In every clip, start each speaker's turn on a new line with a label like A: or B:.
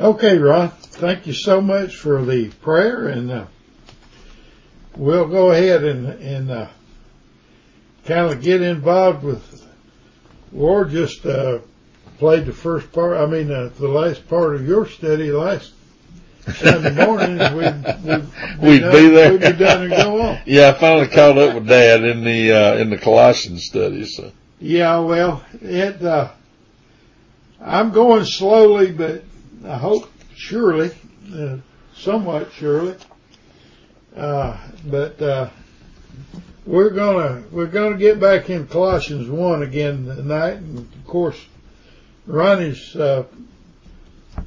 A: Okay, Ron. Thank you so much for the prayer, and uh, we'll go ahead and and uh, kind of get involved with. Or just uh, played the first part. I mean, uh, the last part of your study last Sunday morning. We'd, we'd, be,
B: We'd
A: done,
B: be there.
A: We'd be done and go on.
B: Yeah, I finally caught up with Dad in the uh, in the Colossians study. So
A: Yeah, well, it. Uh, I'm going slowly, but I hope surely, uh, somewhat surely. Uh, but uh, we're gonna we're gonna get back in Colossians one again tonight, and of course, Ronnie's uh,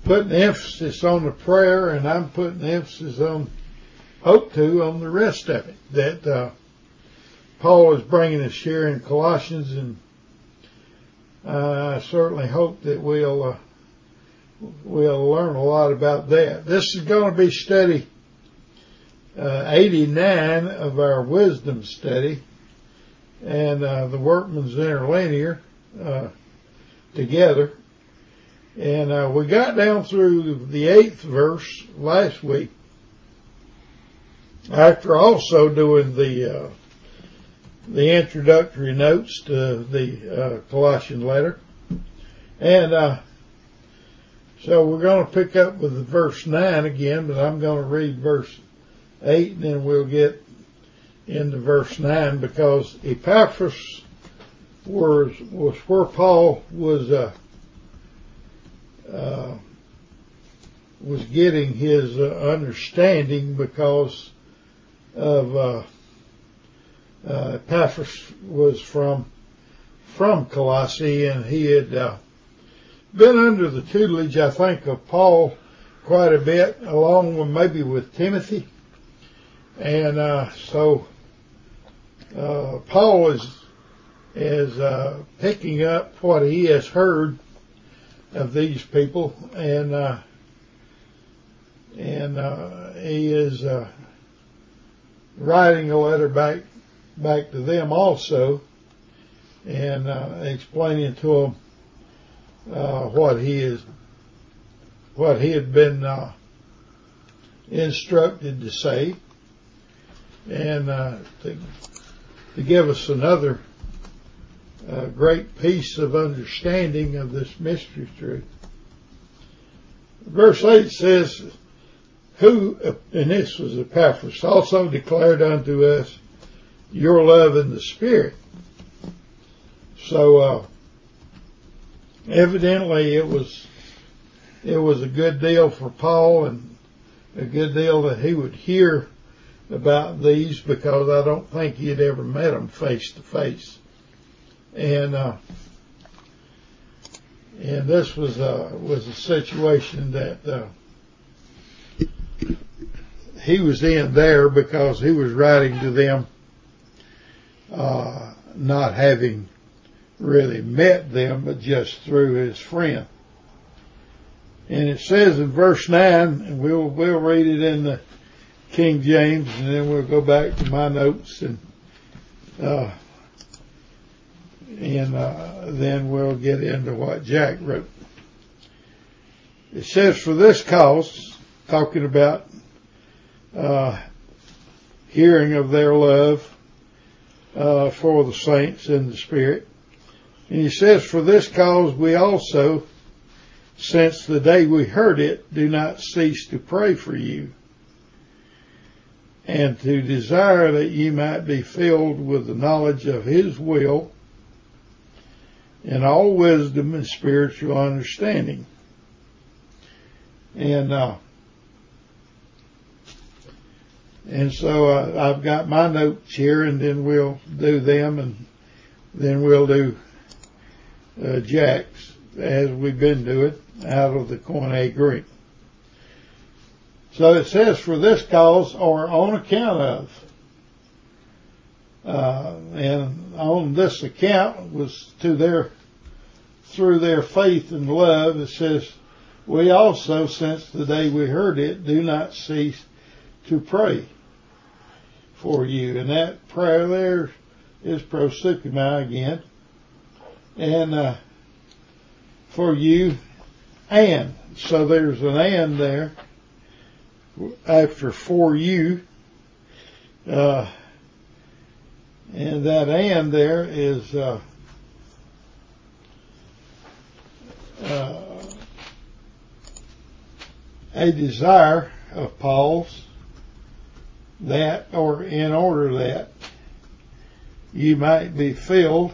A: putting emphasis on the prayer, and I'm putting emphasis on hope to on the rest of it that uh, Paul is bringing us here in Colossians, and uh, I certainly hope that we'll uh, we'll learn a lot about that. This is going to be study uh, 89 of our wisdom study, and uh, the Workman's Interlinear uh, together. And uh, we got down through the eighth verse last week. After also doing the uh, the introductory notes to the uh, Colossian letter, and uh, so we're going to pick up with verse nine again, but I'm going to read verse eight, and then we'll get into verse nine because Epaphras was was where Paul was uh, uh, was getting his uh, understanding because of uh, uh, Epaphras was from from Colossae, and he had uh, been under the tutelage, I think, of Paul quite a bit, along with maybe with Timothy, and uh, so uh, Paul is is uh, picking up what he has heard of these people, and uh, and uh, he is uh, writing a letter back back to them also, and uh, explaining to them uh, what he is what he had been uh, instructed to say, and uh, to, to give us another uh, great piece of understanding of this mystery truth. Verse 8 says, Who, and this was Epaphras, also declared unto us your love in the Spirit. So, uh, evidently it was, it was a good deal for Paul and a good deal that he would hear about these because I don't think he had ever met them face to face. And, uh, and this was a, was a situation that, uh, he was in there because he was writing to them, uh, not having really met them, but just through his friend. And it says in verse nine, and we'll, we'll read it in the King James and then we'll go back to my notes and, uh, and, uh, then we'll get into what Jack wrote. It says, for this cause, talking about, uh, hearing of their love, uh, for the saints in the Spirit. And he says, for this cause we also, since the day we heard it, do not cease to pray for you and to desire that ye might be filled with the knowledge of his will in all wisdom and spiritual understanding. And, uh, and so uh, I've got my notes here and then we'll do them and then we'll do uh, Jack's as we've been doing out of the Koine Greek. So it says, for this cause or on account of. Uh, and on this account was to their, through their faith and love, it says, we also, since the day we heard it, do not cease to pray for you. And that prayer there is proseuchomai again. And, uh, for you and. So there's an and there after for you. Uh, and that and there is uh, uh, a desire of Paul's that, or in order that you might be filled.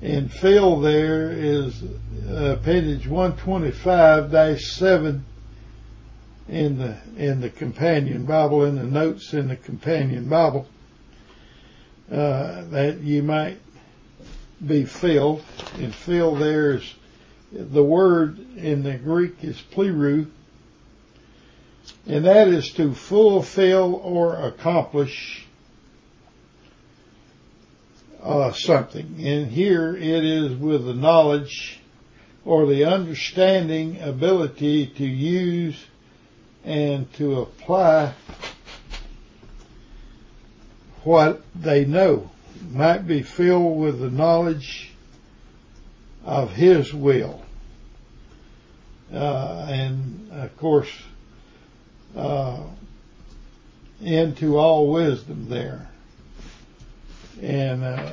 A: And fill there is uh, page 125-7 in the in the companion Bible in the notes in the companion Bible uh, that you might be filled. And fill there's the word in the Greek is pleru and that is to fulfill or accomplish uh, something and here it is with the knowledge or the understanding ability to use and to apply what they know. Might be filled with the knowledge of His will. Uh, and of course, uh, into all wisdom there. And, uh,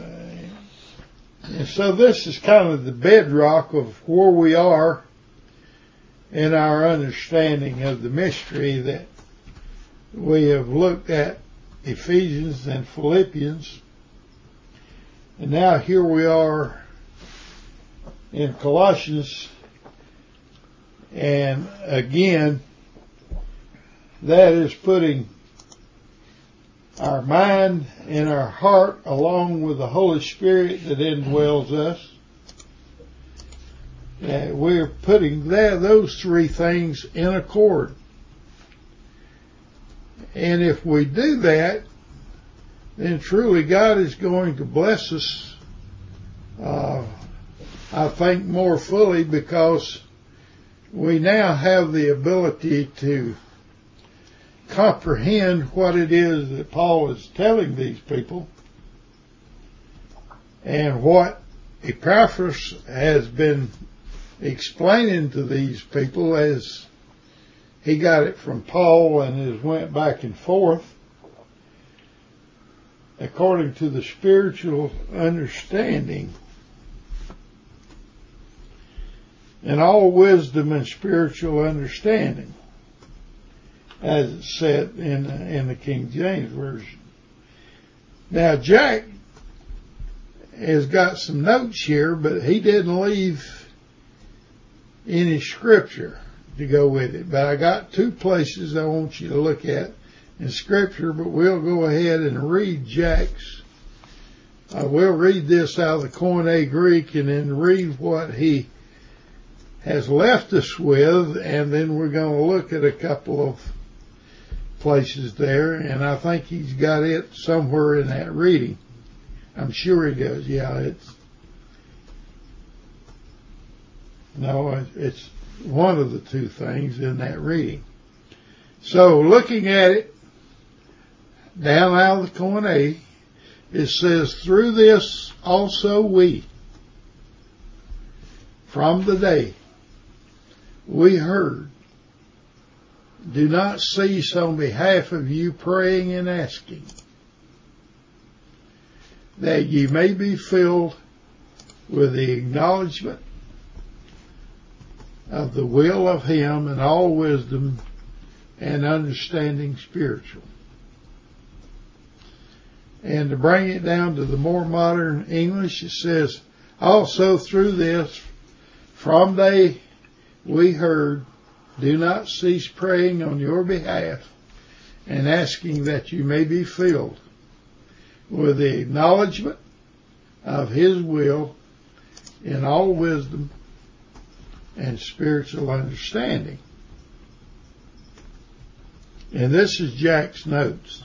A: and so this is kind of the bedrock of where we are in our understanding of the mystery that we have looked at Ephesians and Philippians. And now here we are in Colossians. And again, that is putting our mind and our heart along with the Holy Spirit that indwells us uh, we're putting that, those three things in accord. And if we do that, then truly God is going to bless us, uh, I think more fully because we now have the ability to comprehend what it is that Paul is telling these people and what Epaphras has been explaining to these people as he got it from Paul and has went back and forth according to the spiritual understanding. And all wisdom and spiritual understanding as it's said in in the King James version now Jack has got some notes here but he didn't leave any scripture to go with it. But I got two places I want you to look at in scripture, but we'll go ahead and read Jack's. Uh, we'll read this out of the Koine Greek and then read what he has left us with, and then we're going to look at a couple of places there, and I think he's got it somewhere in that reading. I'm sure he does. Yeah, it's No, it's one of the two things in that reading. So looking at it, down out of the Koine, it says, through this also we, from the day we heard, do not cease on behalf of you praying and asking that ye may be filled with the acknowledgement of the will of Him and all wisdom and understanding spiritual. And to bring it down to the more modern English, it says, also through this, from day we heard, do not cease praying on your behalf and asking that you may be filled with the acknowledgement of His will in all wisdom and spiritual understanding. And this is Jack's notes.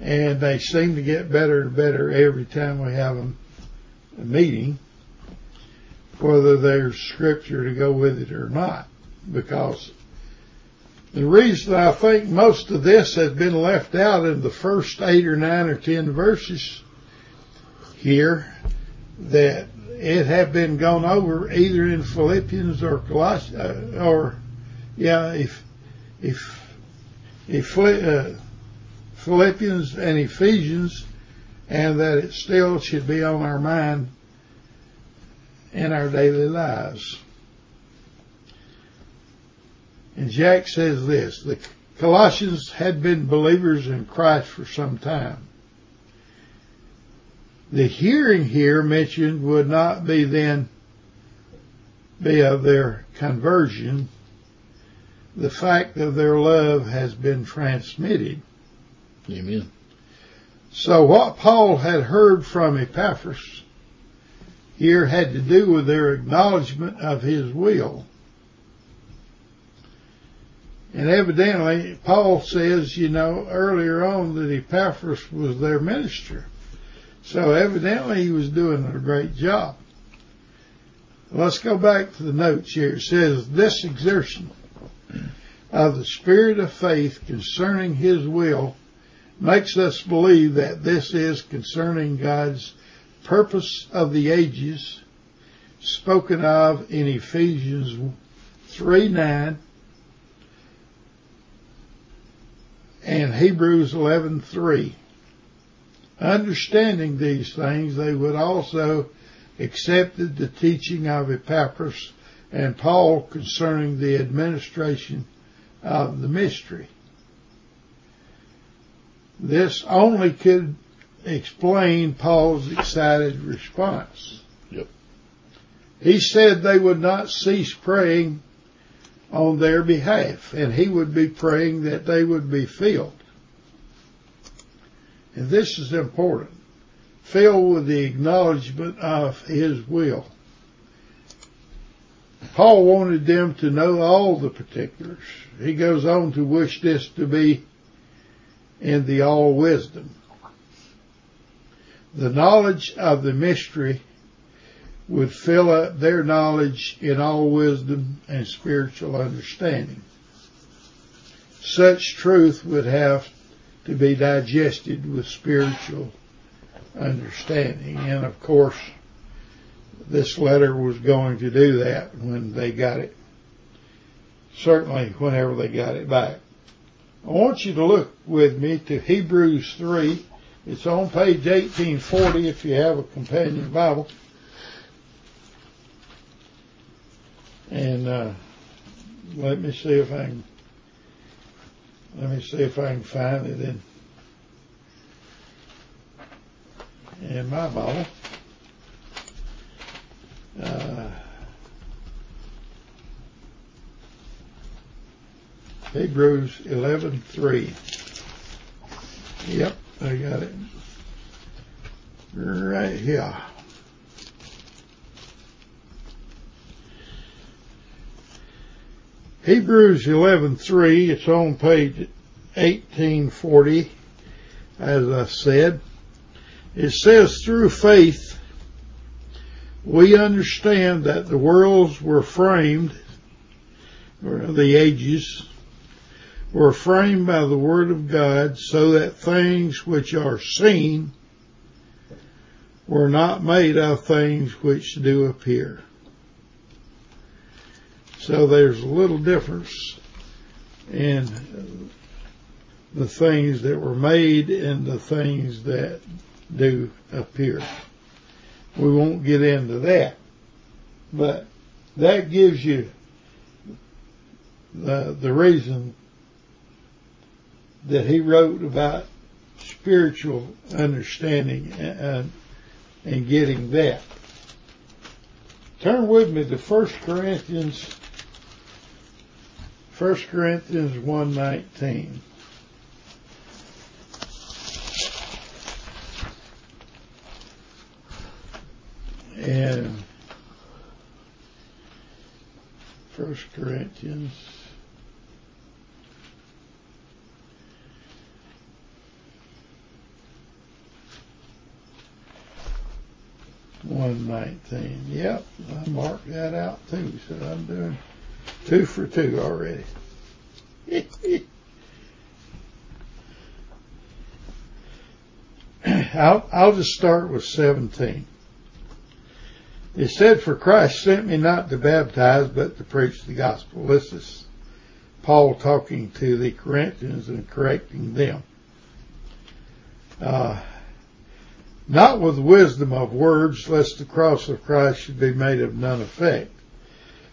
A: And they seem to get better and better every time we have a, a meeting, whether there's scripture to go with it or not. Because the reason I think most of this has been left out in the first eight or nine or ten verses here that it had been gone over either in Philippians or Colossians, uh, or yeah, if if if uh, Philippians and Ephesians, and that it still should be on our mind in our daily lives. And Jack says this the Colossians had been believers in Christ for some time. The hearing here mentioned would not be then be of their conversion. The fact of their love has been transmitted.
B: Amen.
A: So what Paul had heard from Epaphras here had to do with their acknowledgement of his will. And evidently, Paul says, you know, earlier on that Epaphras was their minister. So evidently he was doing a great job. Let's go back to the notes here. It says, this exertion of the spirit of faith concerning his will makes us believe that this is concerning God's purpose of the ages spoken of in Ephesians 3 9 and Hebrews 11:3. Understanding these things, they would also accepted the teaching of Epaphras and Paul concerning the administration of the mystery. This only could explain Paul's excited response.
B: Yep.
A: He said they would not cease praying on their behalf, and he would be praying that they would be filled. And this is important. Filled with the acknowledgement of his will. Paul wanted them to know all the particulars. He goes on to wish this to be in the all wisdom. The knowledge of the mystery would fill up their knowledge in all wisdom and spiritual understanding. Such truth would have to be digested with spiritual understanding. And of course, this letter was going to do that when they got it. Certainly whenever they got it back. I want you to look with me to Hebrews 3. It's on page 1840 if you have a companion Bible. And uh, let me see if I can let me see if I can find it in in my Bible. Uh, Hebrews 11:3. Yep, I got it. Right here. Hebrews 11:3, it's on page 1840 as I said. It says through faith we understand that the worlds were framed or the ages were framed by the word of God so that things which are seen were not made of things which do appear. So there's a little difference in the things that were made and the things that do appear. We won't get into that, but that gives you the, the reason that he wrote about spiritual understanding and, and getting that. Turn with me to 1 Corinthians 1 Corinthians 1.19. And 1 Corinthians one nineteen. Yep, I marked that out too. So I'm doing Two for two already. I'll, I'll just start with 17. It said, For Christ sent me not to baptize, but to preach the gospel. This is Paul talking to the Corinthians and correcting them. Uh, not with wisdom of words, lest the cross of Christ should be made of none effect.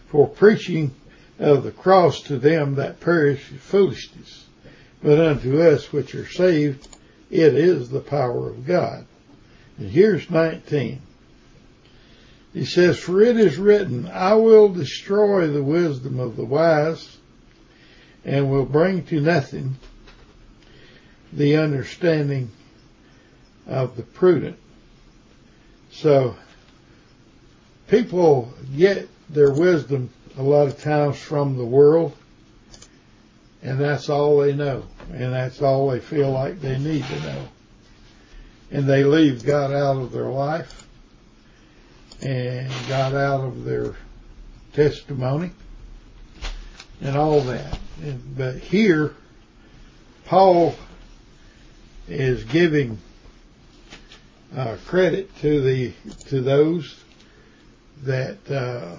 A: For preaching of the cross to them that perish is foolishness, but unto us which are saved, it is the power of God. And here's 19. He says, For it is written, I will destroy the wisdom of the wise and will bring to nothing the understanding of the prudent. So people get their wisdom a lot of times from the world and that's all they know and that's all they feel like they need to know. And they leave God out of their life and God out of their testimony and all that. And, but here, Paul is giving uh, credit to the to those that uh,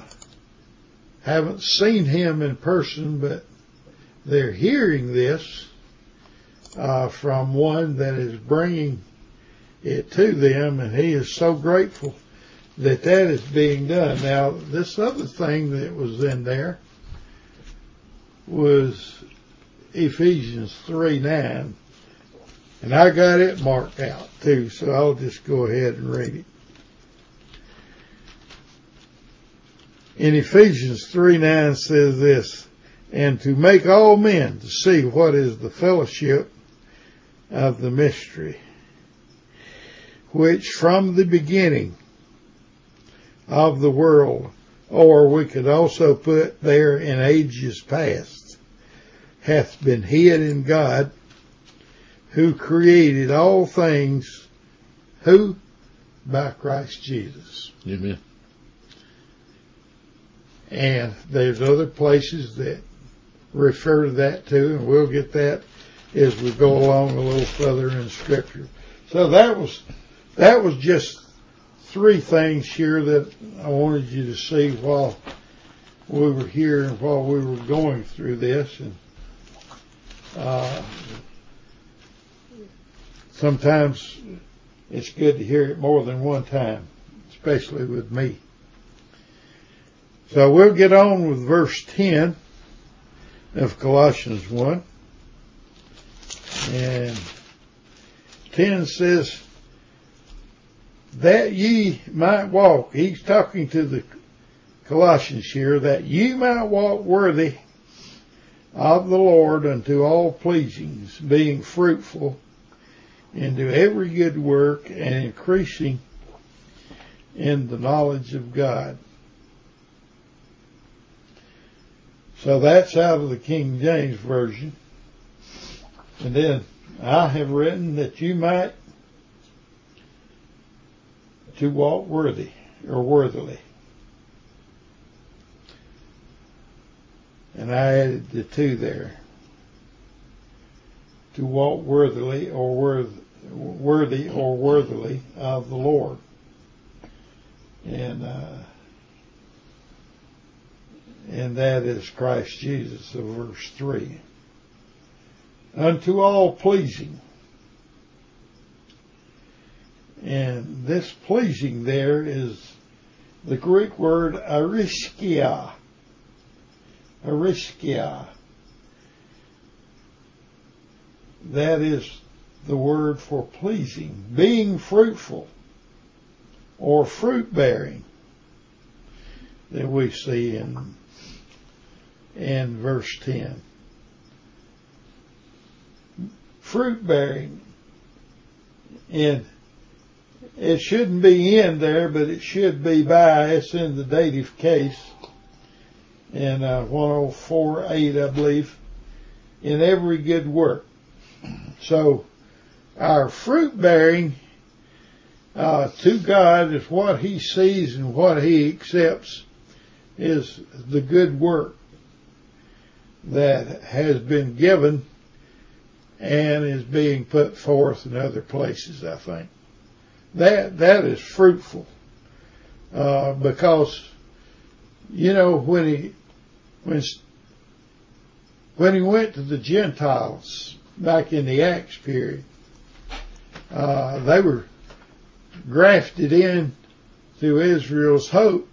A: haven't seen him in person, but they're hearing this uh, from one that is bringing it to them, and he is so grateful that that is being done. Now, this other thing that was in there was Ephesians 3 9. And I got it marked out too, so I'll just go ahead and read it. In Ephesians 3 9 says this, and to make all men to see what is the fellowship of the mystery, which from the beginning of the world, or we could also put there in ages past, hath been hid in God, who created all things, who? By Christ Jesus.
B: Amen.
A: And there's other places that refer to that too, and we'll get that as we go along a little further in scripture. So that was, that was just three things here that I wanted you to see while we were here and while we were going through this. And uh, sometimes it's good to hear it more than one time, especially with me. So we'll get on with verse 10 of Colossians 1. And 10 says, that ye might walk. He's talking to the Colossians here, that ye might walk worthy of the Lord unto all pleasings, being fruitful into every good work and increasing in the knowledge of God. So that's out of the King James Version. And then I have written that you might to walk worthy or worthily. and I added the two there. To walk worthily or worth, worthy or worthily of the Lord. And, uh, and that is Christ Jesus of verse 3. Unto all pleasing. And this pleasing there is the Greek word ariskia ariskia. That is the word for pleasing, being fruitful or fruit bearing that we see in in verse 10. Fruit bearing and it shouldn't be in there, but it should be by. It's in the dative case in uh, 104.8, I believe, in every good work. So our fruit bearing uh, to God is what He sees and what He accepts is the good work that has been given and is being put forth in other places, I think. That, that is fruitful. uh, because you know when he when when he went to the Gentiles back in the Acts period, uh, they were grafted in to Israel's hope,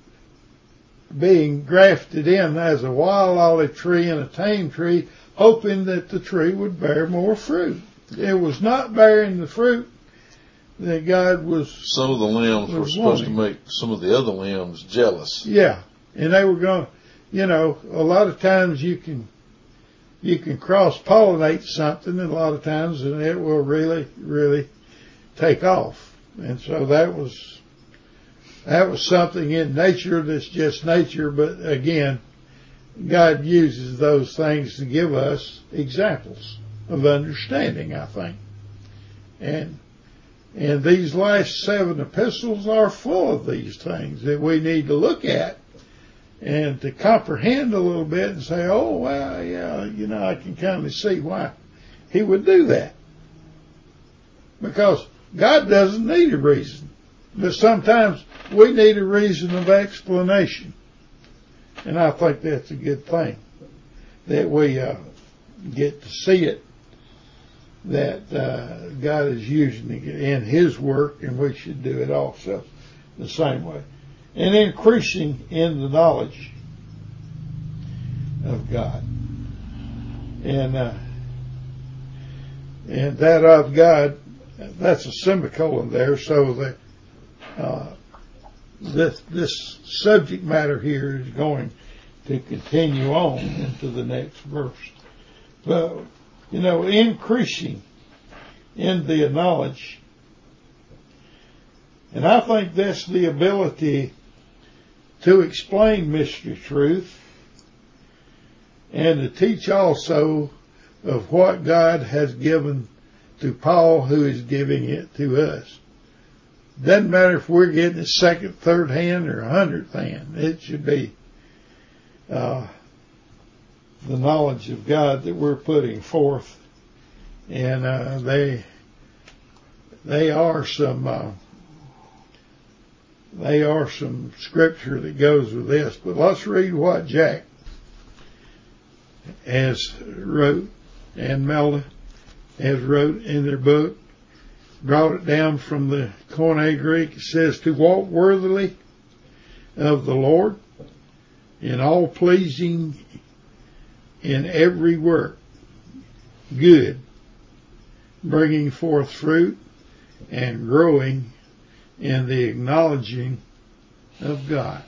A: being grafted in as a wild olive tree and a tame tree, hoping that the tree would bear more fruit. It was not bearing the fruit that God was.
B: Some of the limbs were supposed wanting. to make some of the other limbs jealous.
A: Yeah, and they were going. You know, a lot of times you can you can cross pollinate something, and a lot of times, and it will really, really take off. And so that was that was something in nature that's just nature, but again, God uses those things to give us examples of understanding, I think. And and these last seven epistles are full of these things that we need to look at and to comprehend a little bit and say, oh, well, yeah, you know, I can kind of see why he would do that. Because God doesn't need a reason. But sometimes we need a reason of explanation. And I think that's a good thing that we uh, get to see it, that uh, God is using it in His work, and we should do it also the same way and increasing in the knowledge of God. And, uh, and that of God, that's a semicolon there, so that, uh, this, this subject matter here is going to continue on into the next verse. But, you know, increasing in the knowledge. And I think that's the ability to explain mystery truth and to teach also of what God has given to Paul who is giving it to us. Doesn't matter if we're getting it second, third hand, or hundredth hand. It should be uh, the knowledge of God that we're putting forth, and uh, they they are some uh, they are some scripture that goes with this. But let's read what Jack has wrote and Melda has wrote in their book. Brought it down from the Koine Greek. It says to walk worthily of the Lord in all pleasing in every work, good, bringing forth fruit and growing in the acknowledging of God.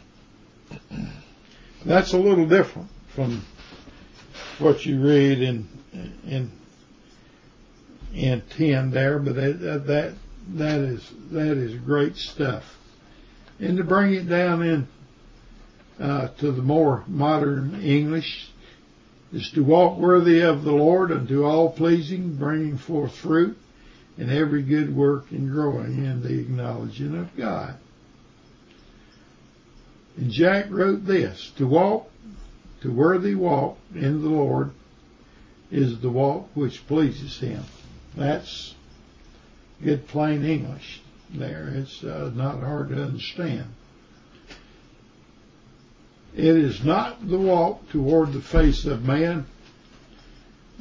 A: That's a little different from what you read in in in ten there, but that that that is that is great stuff. And to bring it down in uh, to the more modern English is to walk worthy of the Lord unto all pleasing, bringing forth fruit in every good work and growing in the acknowledging of God. And Jack wrote this, to walk, to worthy walk in the Lord is the walk which pleases Him. That's good plain English there. It's uh, not hard to understand. It is not the walk toward the face of man,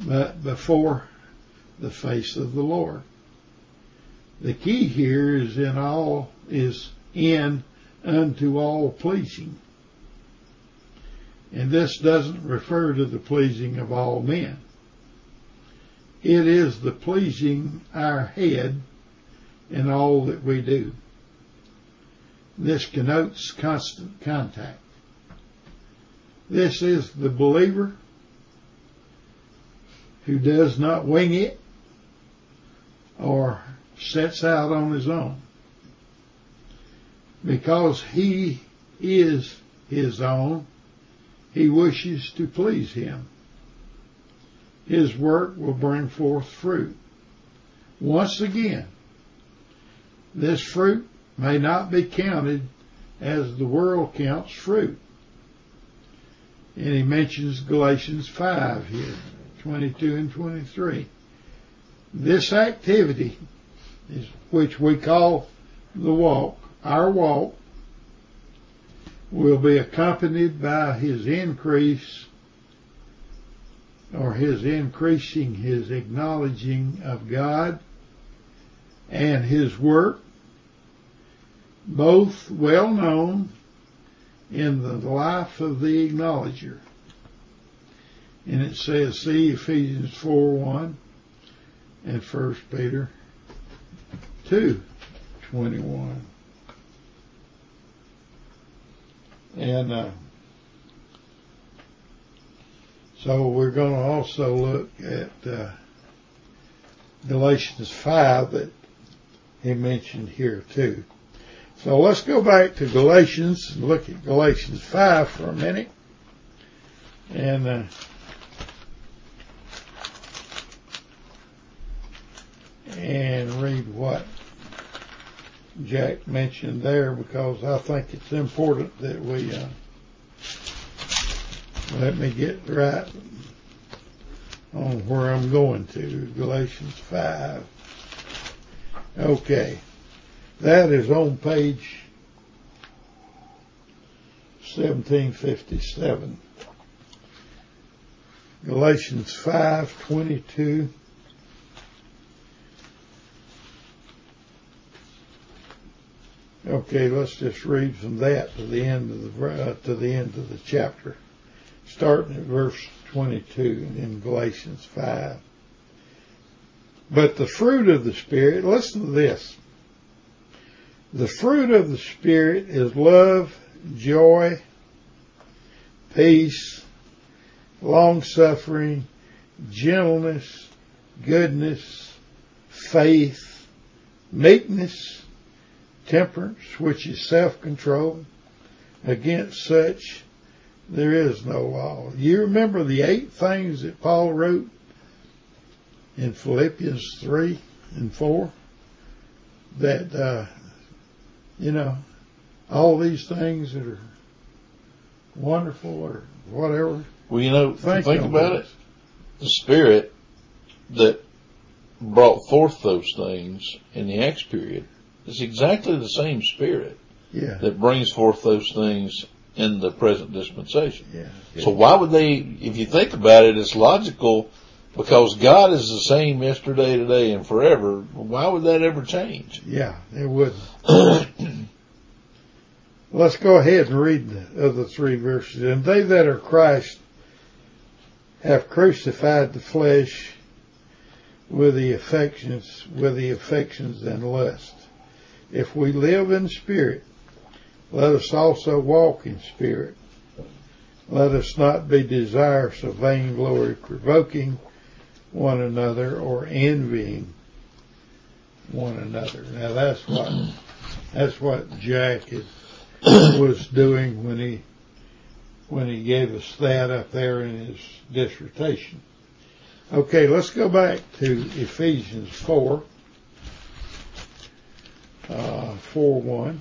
A: but before the face of the Lord. The key here is in all, is in unto all pleasing. And this doesn't refer to the pleasing of all men. It is the pleasing our head in all that we do. This connotes constant contact. This is the believer who does not wing it or sets out on his own. Because he is his own, he wishes to please him. His work will bring forth fruit. Once again, this fruit may not be counted as the world counts fruit. And he mentions Galatians 5 here, 22 and 23. This activity which we call the walk, our walk, will be accompanied by his increase or his increasing his acknowledging of God and his work, both well known in the life of the acknowledger. And it says, see Ephesians 4 1 and 1 Peter 2 21. And uh, so we're going to also look at uh, Galatians 5 that he mentioned here too. So let's go back to Galatians and look at Galatians 5 for a minute. And uh, and read what Jack mentioned there because I think it's important that we uh, let me get right on where I'm going to Galatians 5. Okay. That is on page 1757. Galatians 5:22 Okay, let's just read from that to the end of the uh, to the end of the chapter, starting at verse 22 in Galatians 5. But the fruit of the Spirit, listen to this. The fruit of the Spirit is love, joy, peace, long suffering, gentleness, goodness, faith, meekness, temperance, which is self-control. Against such there is no law. You remember the eight things that Paul wrote in Philippians 3 and 4? That, uh, you know, all these things that are wonderful or whatever.
B: Well, you know,
A: Think
B: think about it. The Spirit that brought forth those things in the Acts period is exactly the same Spirit
A: Yeah.
B: that brings forth those things in the present dispensation.
A: Yeah.
B: So why would they, if you think about it, it's logical because God is the same yesterday, today, and forever. Why would that ever change?
A: Yeah, it would. Let's go ahead and read the other three verses. And they that are Christ have crucified the flesh with the affections, with the affections and lust. If we live in spirit, let us also walk in spirit. Let us not be desirous of vainglory, provoking one another or envying one another. Now that's what that's what Jack is, was doing when he when he gave us that up there in his dissertation. Okay, let's go back to Ephesians four, uh, four one.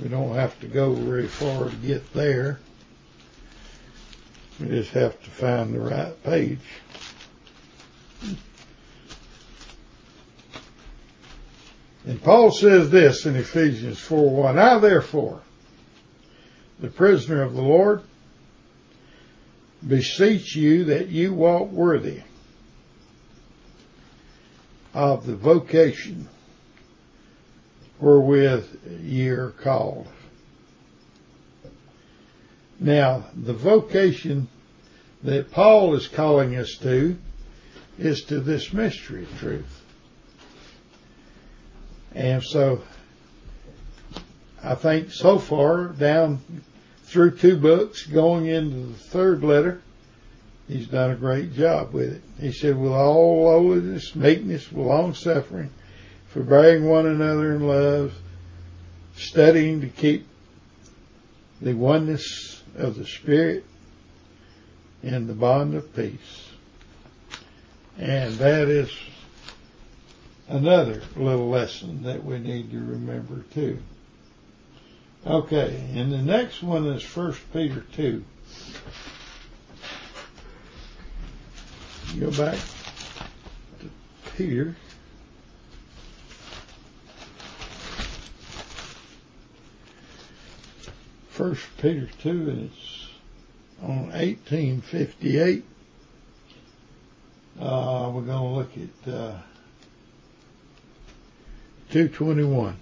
A: We don't have to go very far to get there. We just have to find the right page. And Paul says this in Ephesians 4 1 I therefore, the prisoner of the Lord, beseech you that you walk worthy of the vocation wherewith ye are called. Now, the vocation that Paul is calling us to is to this mystery of truth. And so, I think so far down through two books, going into the third letter, he's done a great job with it. He said, with all lowliness, meekness, long suffering, forbearing one another in love, studying to keep the oneness of the Spirit in the bond of peace. And that is another little lesson that we need to remember too. Okay, and the next one is First Peter two. Go back to Peter. First Peter 2 and it's on 1858. Uh, we're going to look at uh, 221.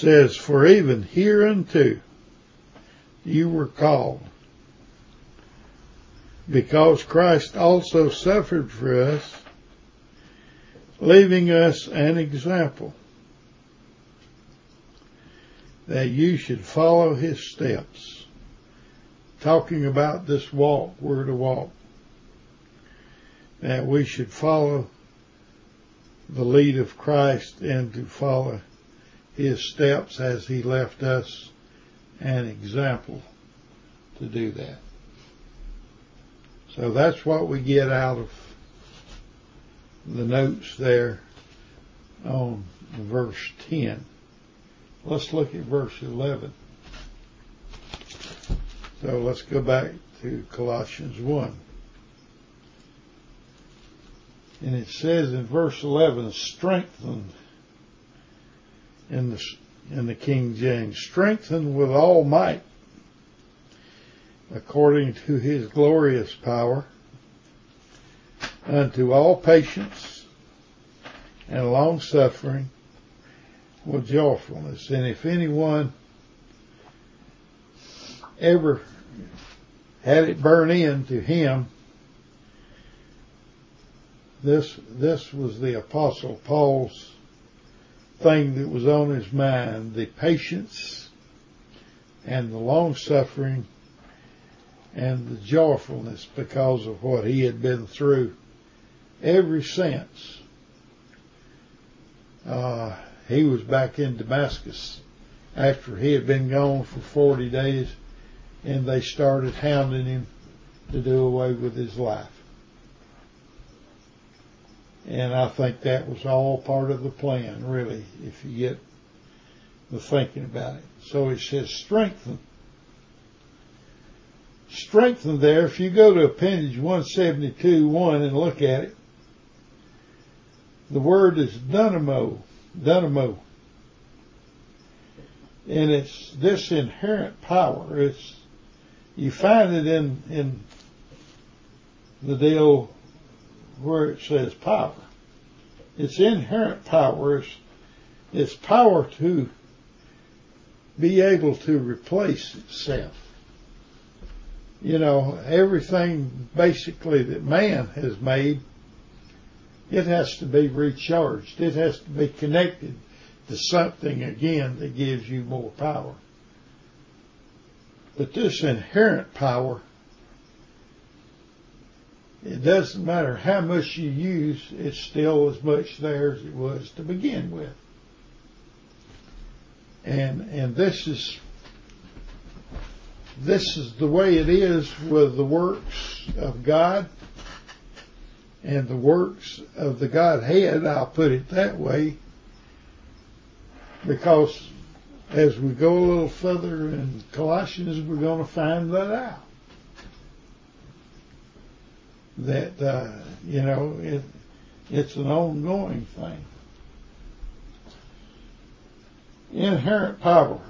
A: says, For even hereunto you were called, because Christ also suffered for us, leaving us an example that you should follow his steps. Talking about this walk, we're to walk. That we should follow the lead of Christ and to follow his steps as he left us an example to do that. So that's what we get out of the notes there on verse 10. Let's look at verse 11. So let's go back to Colossians 1. And it says in verse 11, strengthened in the, in the King James, strengthened with all might according to his glorious power unto all patience and long suffering with joyfulness. And if anyone ever had it burn in to him, this this was the apostle Paul's thing that was on his mind, the patience and the long suffering and the joyfulness because of what he had been through ever since uh, he was back in Damascus after he had been gone for 40 days and they started hounding him to do away with his life. And I think that was all part of the plan, really, if you get the thinking about it. So it says strengthen. Strengthen there, if you go to appendage 172 1 and look at it, the word is dynamo, dynamo. And it's this inherent power. It's, you find it in, in the deal where it says power. It's inherent power. It's, it's power to be able to replace itself. You know, everything basically that man has made, it has to be recharged. It has to be connected to something again that gives you more power. But this inherent power it doesn't matter how much you use, it's still as much there as it was to begin with. And, and this is, this is the way it is with the works of God and the works of the Godhead, I'll put it that way, because as we go a little further in Colossians, we're going to find that out. That uh, you know it, it's an ongoing thing. Inherent power,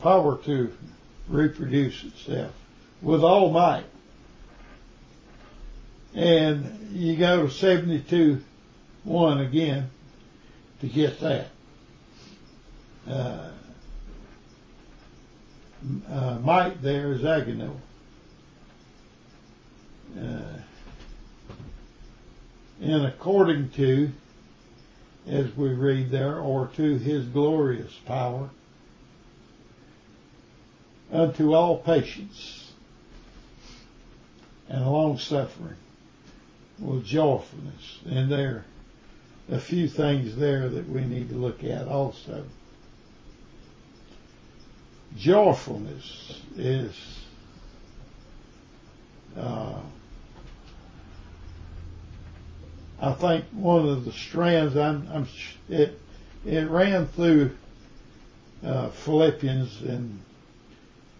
A: power to reproduce itself with all might. And you go to 72 1 again to get that. Uh, uh, might there is agano. Uh, and according to, as we read there, or to his glorious power, unto all patience and long suffering with joyfulness. And there are a few things there that we need to look at also. Joyfulness is uh, I think one of the strands I'm, I'm it it ran through uh, Philippians and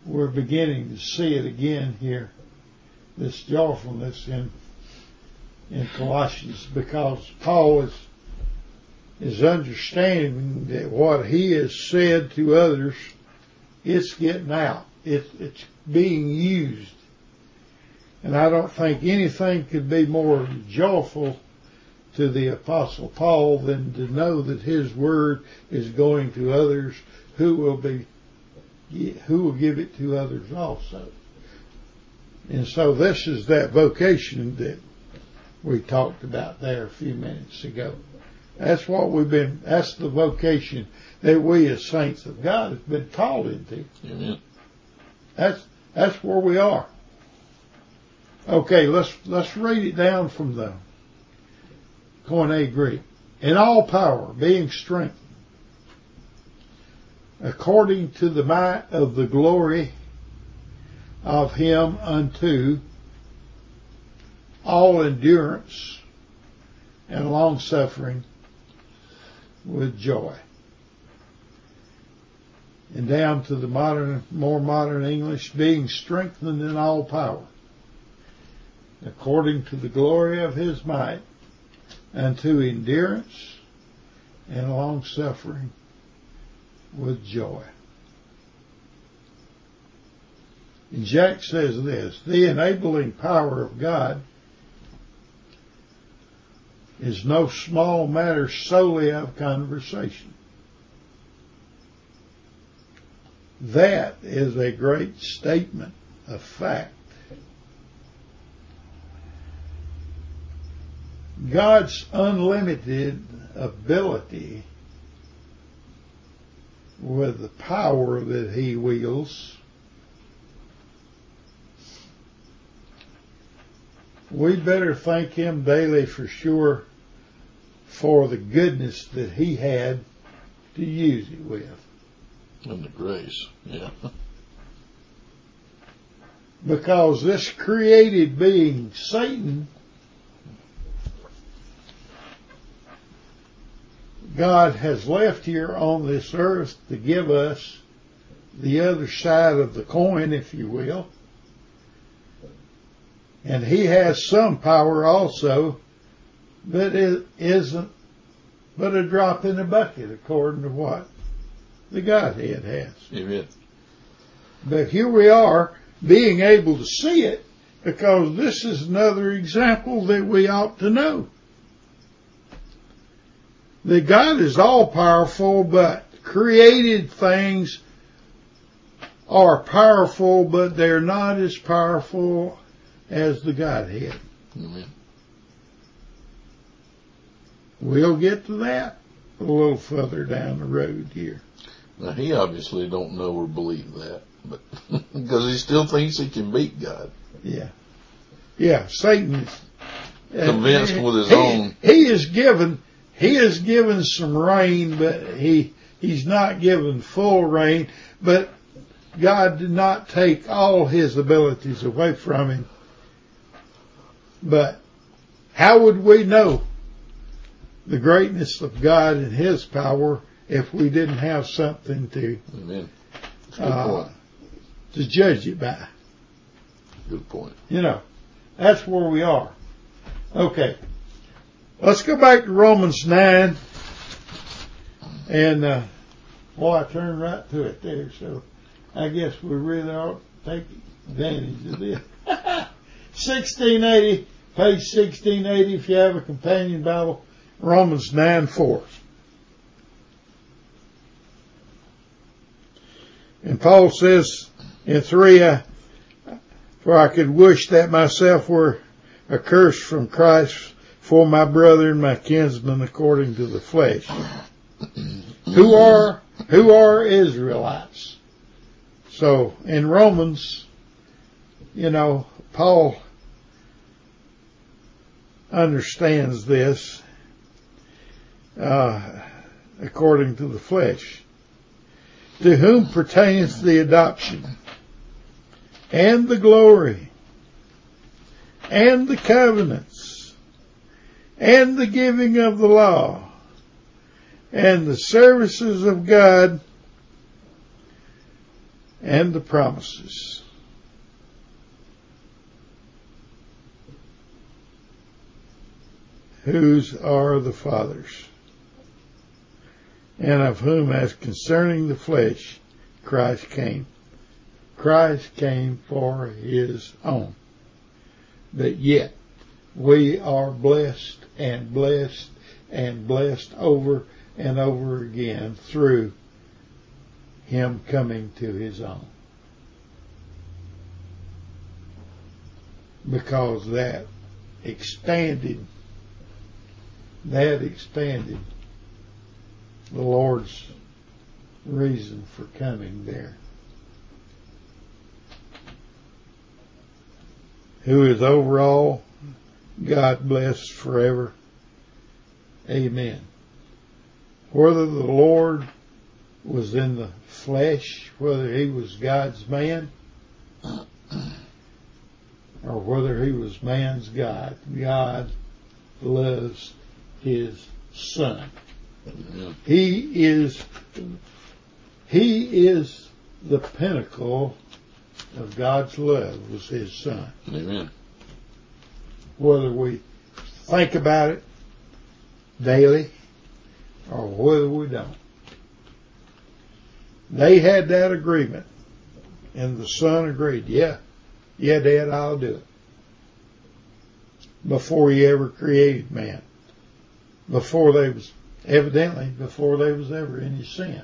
A: we're beginning to see it again here this joyfulness in in Colossians because Paul is is understanding that what he has said to others, it's getting out. It's, it's being used. And I don't think anything could be more joyful to the apostle Paul than to know that his word is going to others who will be, who will give it to others also. And so this is that vocation that we talked about there a few minutes ago. That's what we've been, that's the vocation that we as saints of God have been called into.
B: Amen.
A: That's, that's where we are. Okay, let's, let's read it down from the Koine Greek. In all power, being strengthened, according to the might of the glory of him unto all endurance and long suffering with joy. And down to the modern, more modern English, being strengthened in all power, according to the glory of his might, unto endurance and long suffering with joy. And Jack says this, the enabling power of God is no small matter solely of conversation. That is a great statement of fact. God's unlimited ability with the power that he wields we better thank him daily for sure for the goodness that he had to use it with.
B: And the grace, yeah.
A: Because this created being, Satan, God has left here on this earth to give us the other side of the coin, if you will. And he has some power also, but it isn't but a drop in the bucket according to what the Godhead has.
B: Amen.
A: But here we are being able to see it because this is another example that we ought to know. That God is all powerful, but created things are powerful, but they're not as powerful as the Godhead.
B: Amen.
A: We'll get to that a little further down the road here.
B: Now he obviously don't know or believe that, but because he still thinks he can beat God.
A: Yeah. Yeah, Satan is uh,
B: Convinced with his
A: he,
B: own-
A: He is given he is given some reign, but he he's not given full reign. But God did not take all his abilities away from him. But how would we know the greatness of God and His power if we didn't have something to uh, to judge it by?
B: Good point.
A: You know, that's where we are. Okay, let's go back to Romans nine, and uh, well, I turned right to it there, so I guess we really ought to take advantage of this. 1680, page 1680, if you have a companion Bible, Romans 9 4. And Paul says in 3, uh, For I could wish that myself were accursed from Christ for my brother and my kinsmen according to the flesh. who are, who are Israelites? So in Romans, you know, Paul understands this uh, according to the flesh. To whom pertains the adoption and the glory and the covenants and the giving of the law and the services of God and the promises. Whose are the fathers? and of whom, as concerning the flesh, Christ came. Christ came for his own. But yet, we are blessed and blessed and blessed over and over again through him coming to his own. Because that expanded, that expanded the Lord's reason for coming there. Who is over all, God bless forever. Amen. Whether the Lord was in the flesh, whether he was God's man, or whether he was man's God, God loves his son. He is he is the pinnacle of God's love was his son.
B: Amen.
A: Whether we think about it daily or whether we don't. They had that agreement and the son agreed, yeah, yeah, dad, I'll do it. Before he ever created man. Before they was, evidently, before there was ever any sin.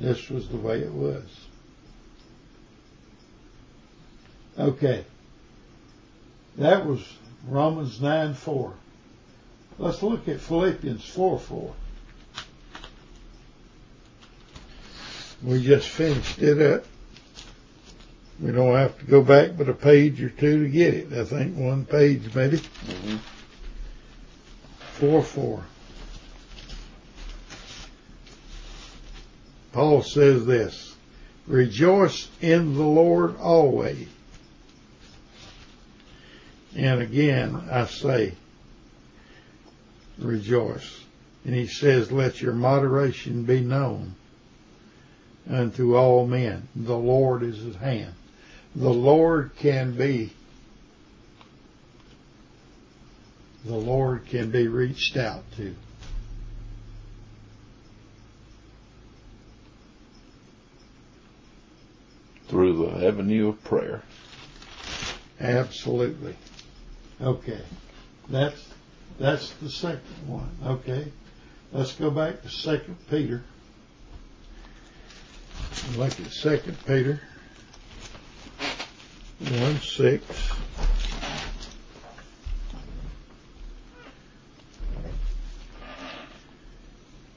A: This was the way it was. Okay. That was Romans 9 4. Let's look at Philippians 4 4. We just finished it up. We don't have to go back but a page or two to get it. I think one page maybe.
B: Mm-hmm.
A: 4 4. Paul says this Rejoice in the Lord always. And again, I say, rejoice. And he says, let your moderation be known unto all men. The Lord is at hand. The Lord can be, the Lord can be reached out to.
B: Through the avenue of prayer.
A: Absolutely. Okay. That's that's the second one. Okay. Let's go back to Second Peter. Look at Second Peter one six.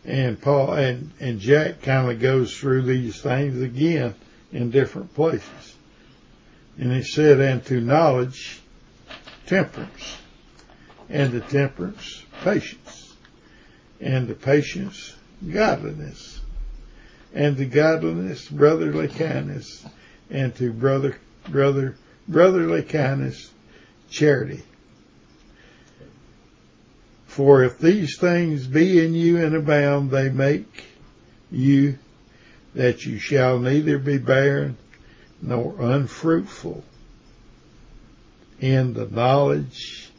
A: And Paul and, and Jack kind of goes through these things again in different places. And he said, and to knowledge, temperance, and the temperance, patience, and the patience, godliness, and the godliness, brotherly kindness, and to brother, brother, brotherly kindness, charity. For if these things be in you and abound, they make you that you shall neither be barren nor unfruitful in the knowledge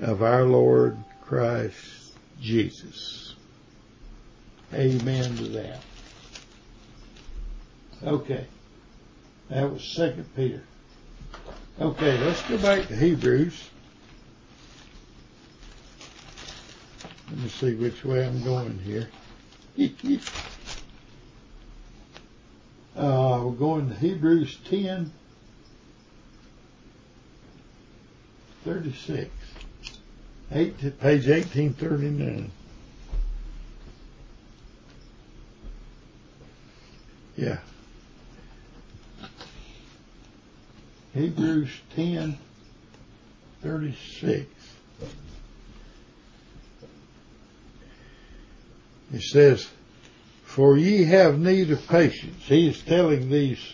A: of our Lord Christ Jesus. Amen to that. Okay. That was Second Peter. Okay, let's go back to Hebrews. Let me see which way I'm going here. uh, we're going to Hebrews 10, 36. Eight, page 1839. Yeah. Hebrews 10, 36. It says, For ye have need of patience. He is telling these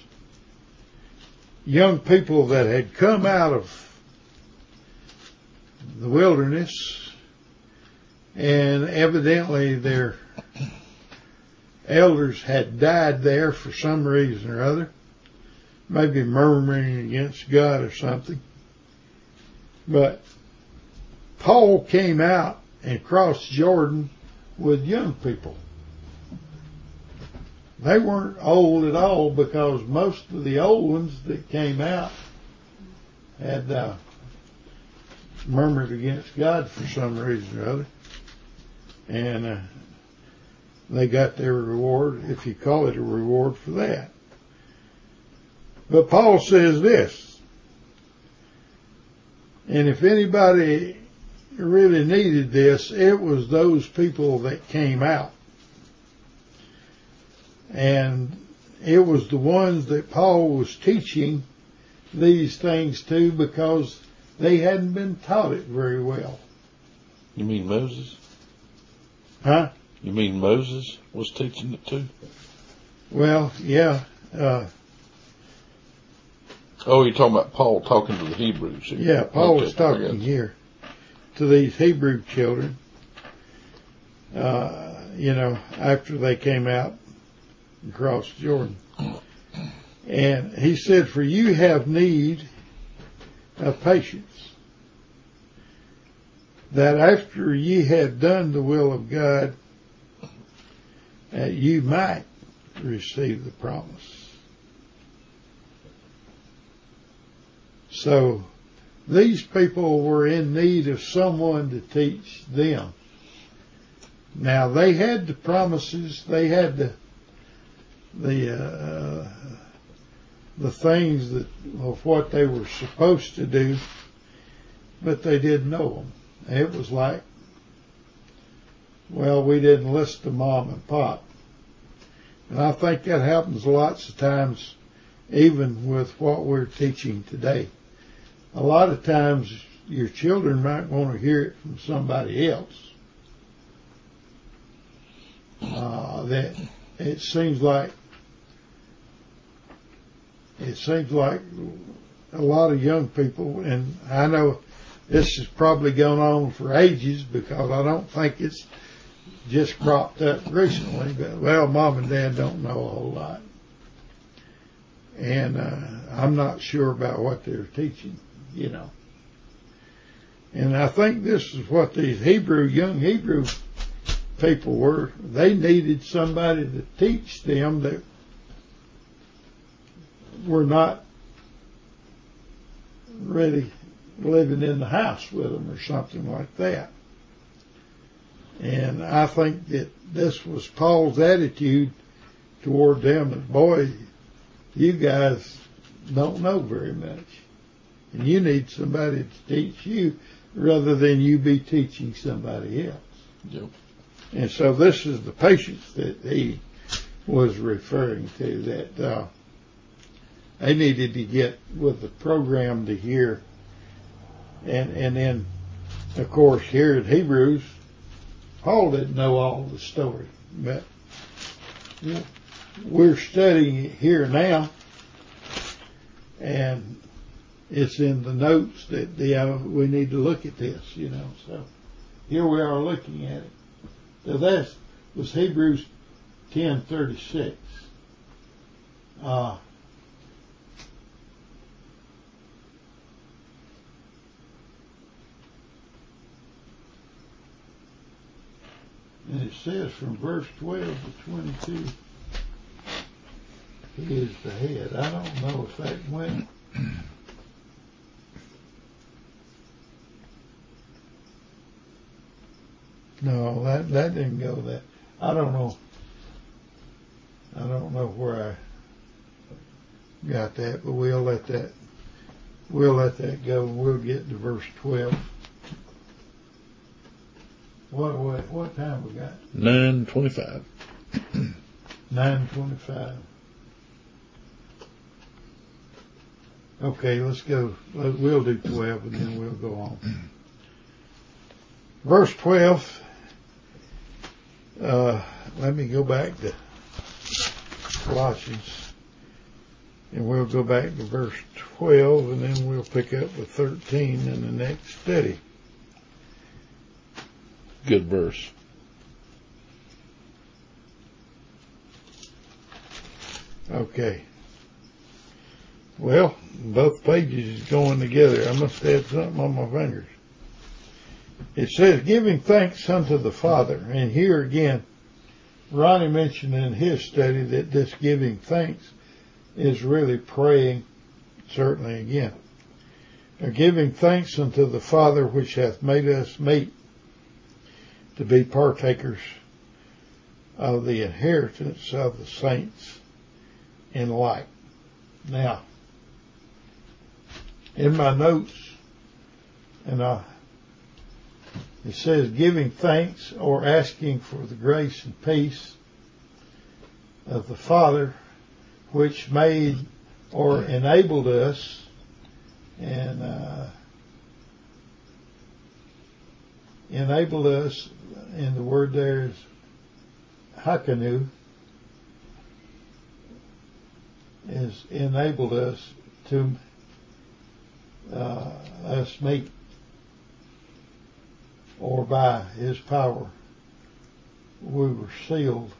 A: young people that had come out of the wilderness and evidently their elders had died there for some reason or other, maybe murmuring against God or something. But Paul came out and crossed Jordan with young people. They weren't old at all because most of the old ones that came out had uh, murmured against God for some reason or other. And uh, they got their reward, if you call it a reward for that. But Paul says this, and if anybody really needed this, it was those people that came out. And it was the ones that Paul was teaching these things to because they hadn't been taught it very well.
B: You mean Moses?
A: Huh?
B: You mean Moses was teaching it too?
A: Well, yeah. Uh,
B: oh, you're talking about Paul talking to the Hebrews. Here.
A: Yeah, Paul
B: okay,
A: was talking here to these Hebrew children. Uh, you know, after they came out across Jordan. And he said, For you have need of patience, that after ye had done the will of God, that you might receive the promise. So these people were in need of someone to teach them. Now they had the promises, they had the the uh, the things that of what they were supposed to do, but they didn't know them. It was like, well, we didn't listen to mom and pop, and I think that happens lots of times, even with what we're teaching today. A lot of times, your children might want to hear it from somebody else. Uh, that it seems like it seems like a lot of young people, and I know this has probably gone on for ages because I don't think it's just cropped up recently, but well, mom and dad don't know a whole lot. And, uh, I'm not sure about what they're teaching, you know. And I think this is what these Hebrew, young Hebrew people were. They needed somebody to teach them that were not really living in the house with them or something like that. And I think that this was Paul's attitude toward them that, boy, you guys don't know very much. And you need somebody to teach you rather than you be teaching somebody else.
B: Yep.
A: And so this is the patience that he was referring to that, uh, they needed to get with the program to hear. And, and then, of course, here in Hebrews, Paul didn't know all the story, but we're studying it here now, and it's in the notes that the, we need to look at this, you know. So here we are looking at it. So that was Hebrews ten thirty six. Uh, And it says from verse 12 to 22, he is the head. I don't know if that went. No, that, that didn't go that. I don't know. I don't know where I got that, but we'll let that, we'll let that go we'll get to verse 12. What, what, what time we got?
B: Nine twenty-five.
A: Nine twenty-five. Okay, let's go. We'll do twelve and then we'll go on. Verse twelve. Uh, let me go back to Colossians, and we'll go back to verse twelve, and then we'll pick up with thirteen in the next study.
B: Good verse.
A: Okay. Well, both pages is going together. I must had something on my fingers. It says giving thanks unto the Father. And here again, Ronnie mentioned in his study that this giving thanks is really praying, certainly again. Or giving thanks unto the Father which hath made us meet to be partakers of the inheritance of the saints in light. Now, in my notes, and I, it says giving thanks or asking for the grace and peace of the Father which made or enabled us and uh, enabled us, and the word there is hakanu, is enabled us to uh, us meet or by his power we were sealed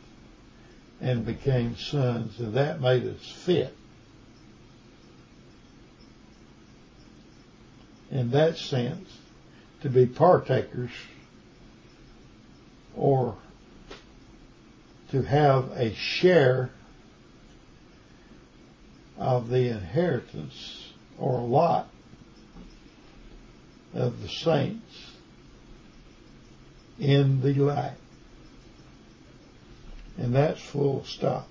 A: and became sons and that made us fit. In that sense to be partakers or to have a share of the inheritance or lot of the saints in the light. And that's full stop.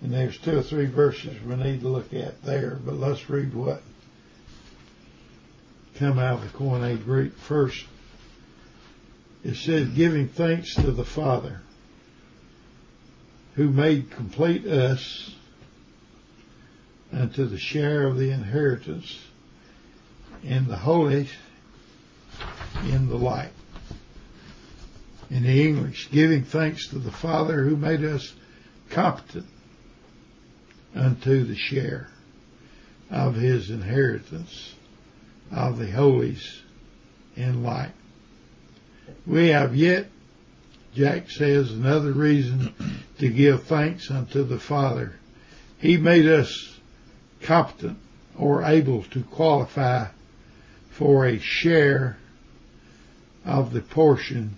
A: And there's two or three verses we need to look at there, but let's read what come out of the Koine Greek first. It says, giving thanks to the Father who made complete us unto the share of the inheritance in the holy in the light. In the English, giving thanks to the Father who made us competent unto the share of his inheritance of the holies in light. We have yet, Jack says, another reason to give thanks unto the Father. He made us competent or able to qualify for a share of the portion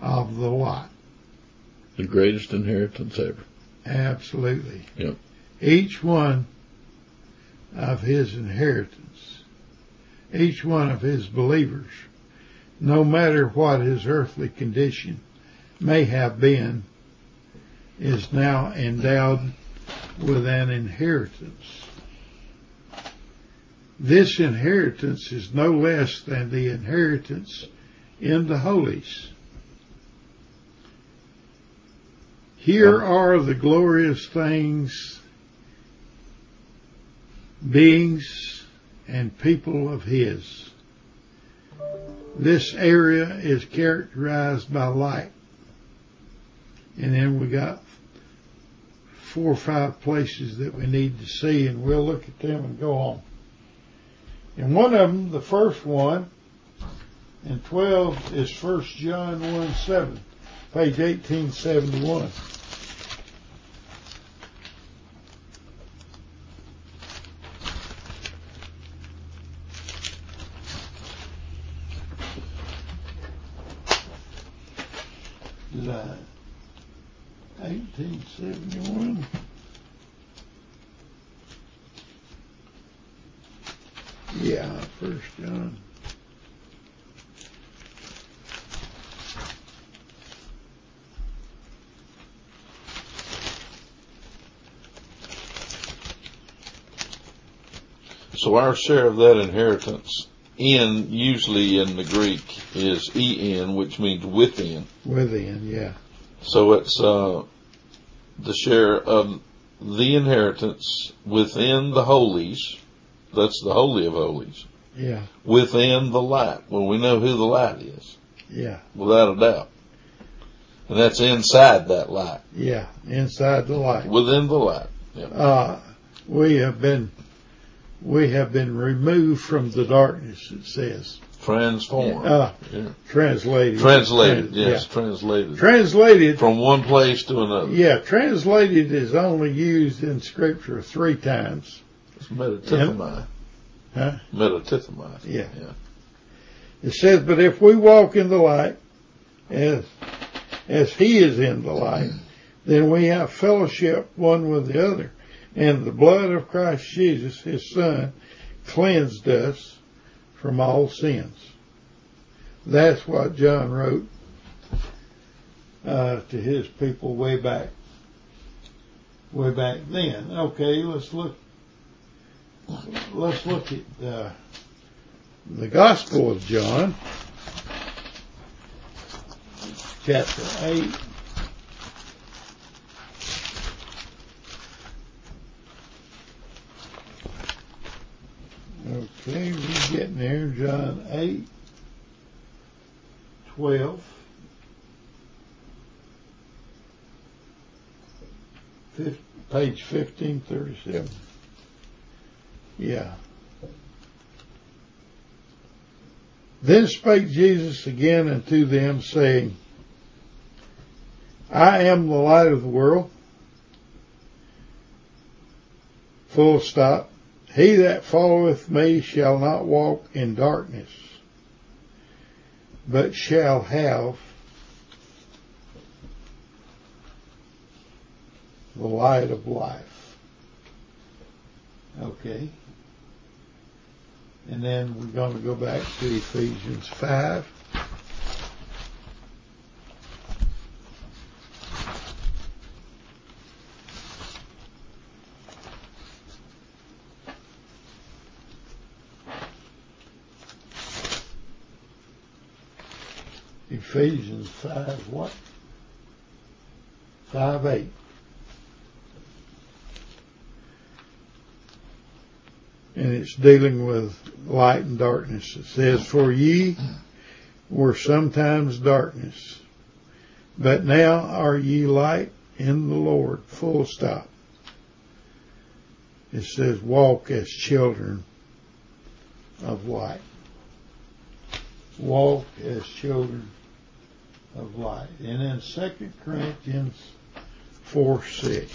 A: of the lot.
B: The greatest inheritance ever.
A: Absolutely.
B: Yep.
A: Each one of his inheritance, each one of his believers, no matter what his earthly condition may have been, is now endowed with an inheritance. This inheritance is no less than the inheritance in the holies. Here are the glorious things, beings and people of His. This area is characterized by light. And then we got four or five places that we need to see and we'll look at them and go on. And one of them, the first one, and 12 is 1 John 1 7, page 1871. Did I? 1871. Yeah, First John.
B: So our share of that inheritance in usually in the Greek is en, which means within.
A: Within, yeah.
B: So it's uh, the share of the inheritance within the holies. That's the holy of holies.
A: Yeah,
B: Within the light. Well, we know who the light is,
A: yeah,
B: without a doubt. And that's inside that light,
A: yeah. Inside the light.
B: within the light.
A: Uh, we have been, we have been removed from the darkness, it says.
B: Transformed.
A: Uh,
B: Yeah.
A: translated.
B: Translated,
A: Trans-
B: yes,
A: yeah.
B: translated.
A: Translated,
B: From one place to another.
A: yeah, translated is only used in scripture three times.
B: It's metatyphomai.
A: Huh?
B: Metatithomai.
A: Yeah.
B: Yeah.
A: It says, but if we walk in the light as, as he is in the light, then we have fellowship one with the other. And the blood of Christ Jesus, his son, cleansed us from all sins. That's what John wrote uh, to his people way back, way back then. Okay, let's look. Let's look at uh, the Gospel of John, chapter eight. Okay, we're getting there. John 8, 12. Fif- page 1537. Yeah. Then spake Jesus again unto them, saying, I am the light of the world. Full stop. He that followeth me shall not walk in darkness, but shall have the light of life. Okay. And then we're going to go back to Ephesians 5. Ephesians 5 what? 5 8. And it's dealing with light and darkness. It says, For ye were sometimes darkness, but now are ye light in the Lord. Full stop. It says, Walk as children of light. Walk as children of light. And then 2 Corinthians 4 6.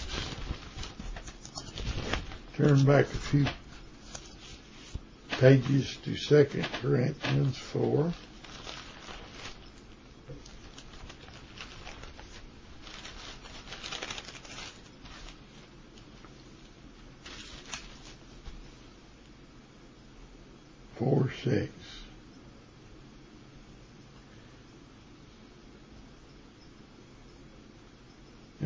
A: Turn back a few pages to 2 Corinthians 4. Four six.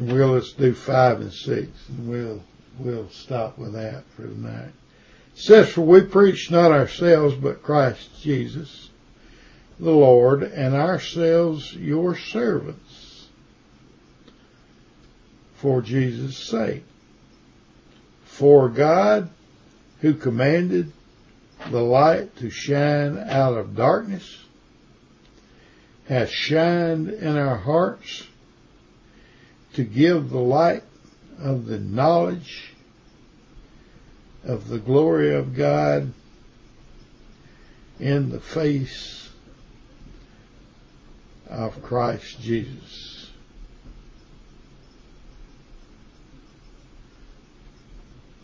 A: And we'll let's do five and six, and we'll we'll stop with that for tonight. It says, For we preach not ourselves, but Christ Jesus, the Lord, and ourselves your servants, for Jesus' sake. For God, who commanded the light to shine out of darkness, hath shined in our hearts to give the light of the knowledge of the glory of God in the face of Christ Jesus.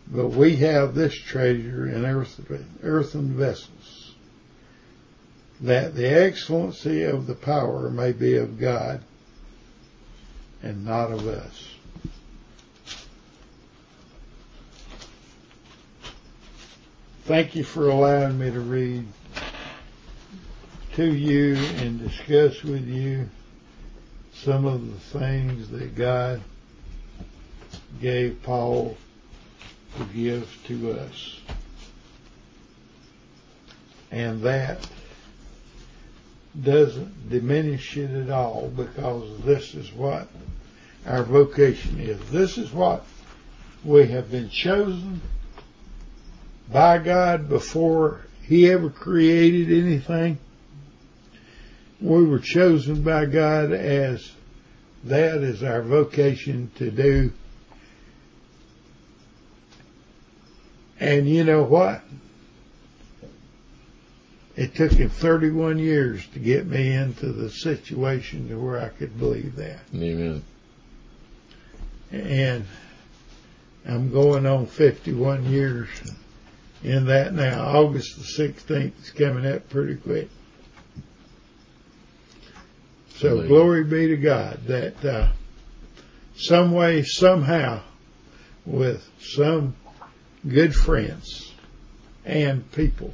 A: But we have this treasure in earthen vessels, that the excellency of the power may be of God and not of us. Thank you for allowing me to read to you and discuss with you some of the things that God gave Paul to give to us. And that doesn't diminish it at all because this is what our vocation is. This is what we have been chosen by God before He ever created anything. We were chosen by God as that is our vocation to do. And you know what? It took him 31 years to get me into the situation to where I could believe that.
B: Amen.
A: And I'm going on 51 years in that now. August the 16th is coming up pretty quick. So
B: Amen.
A: glory be to God that uh, some way, somehow, with some good friends and people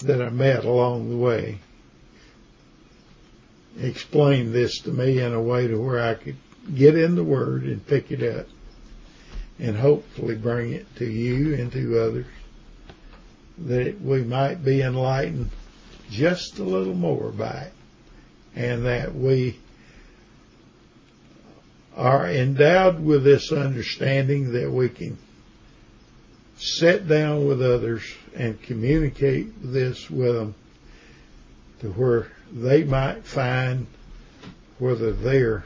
A: that I met along the way, explained this to me in a way to where I could get in the Word and pick it up and hopefully bring it to you and to others that we might be enlightened just a little more by it and that we are endowed with this understanding that we can sit down with others and communicate this with them to where they might find whether they're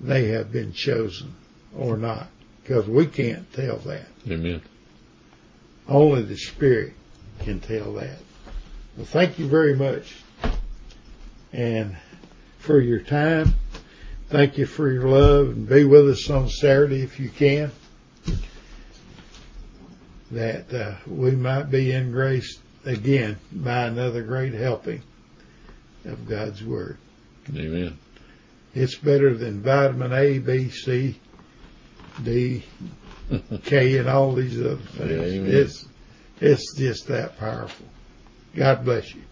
A: they have been chosen or not. Because we can't tell that.
B: Amen.
A: only the spirit can tell that. Well thank you very much. And for your time thank you for your love. And be with us on saturday if you can that uh, we might be in grace again by another great helping of god's word
B: Amen.
A: it's better than vitamin A, B, C, D, K, and all these other things.
B: Amen.
A: It's it's just that powerful. God bless you.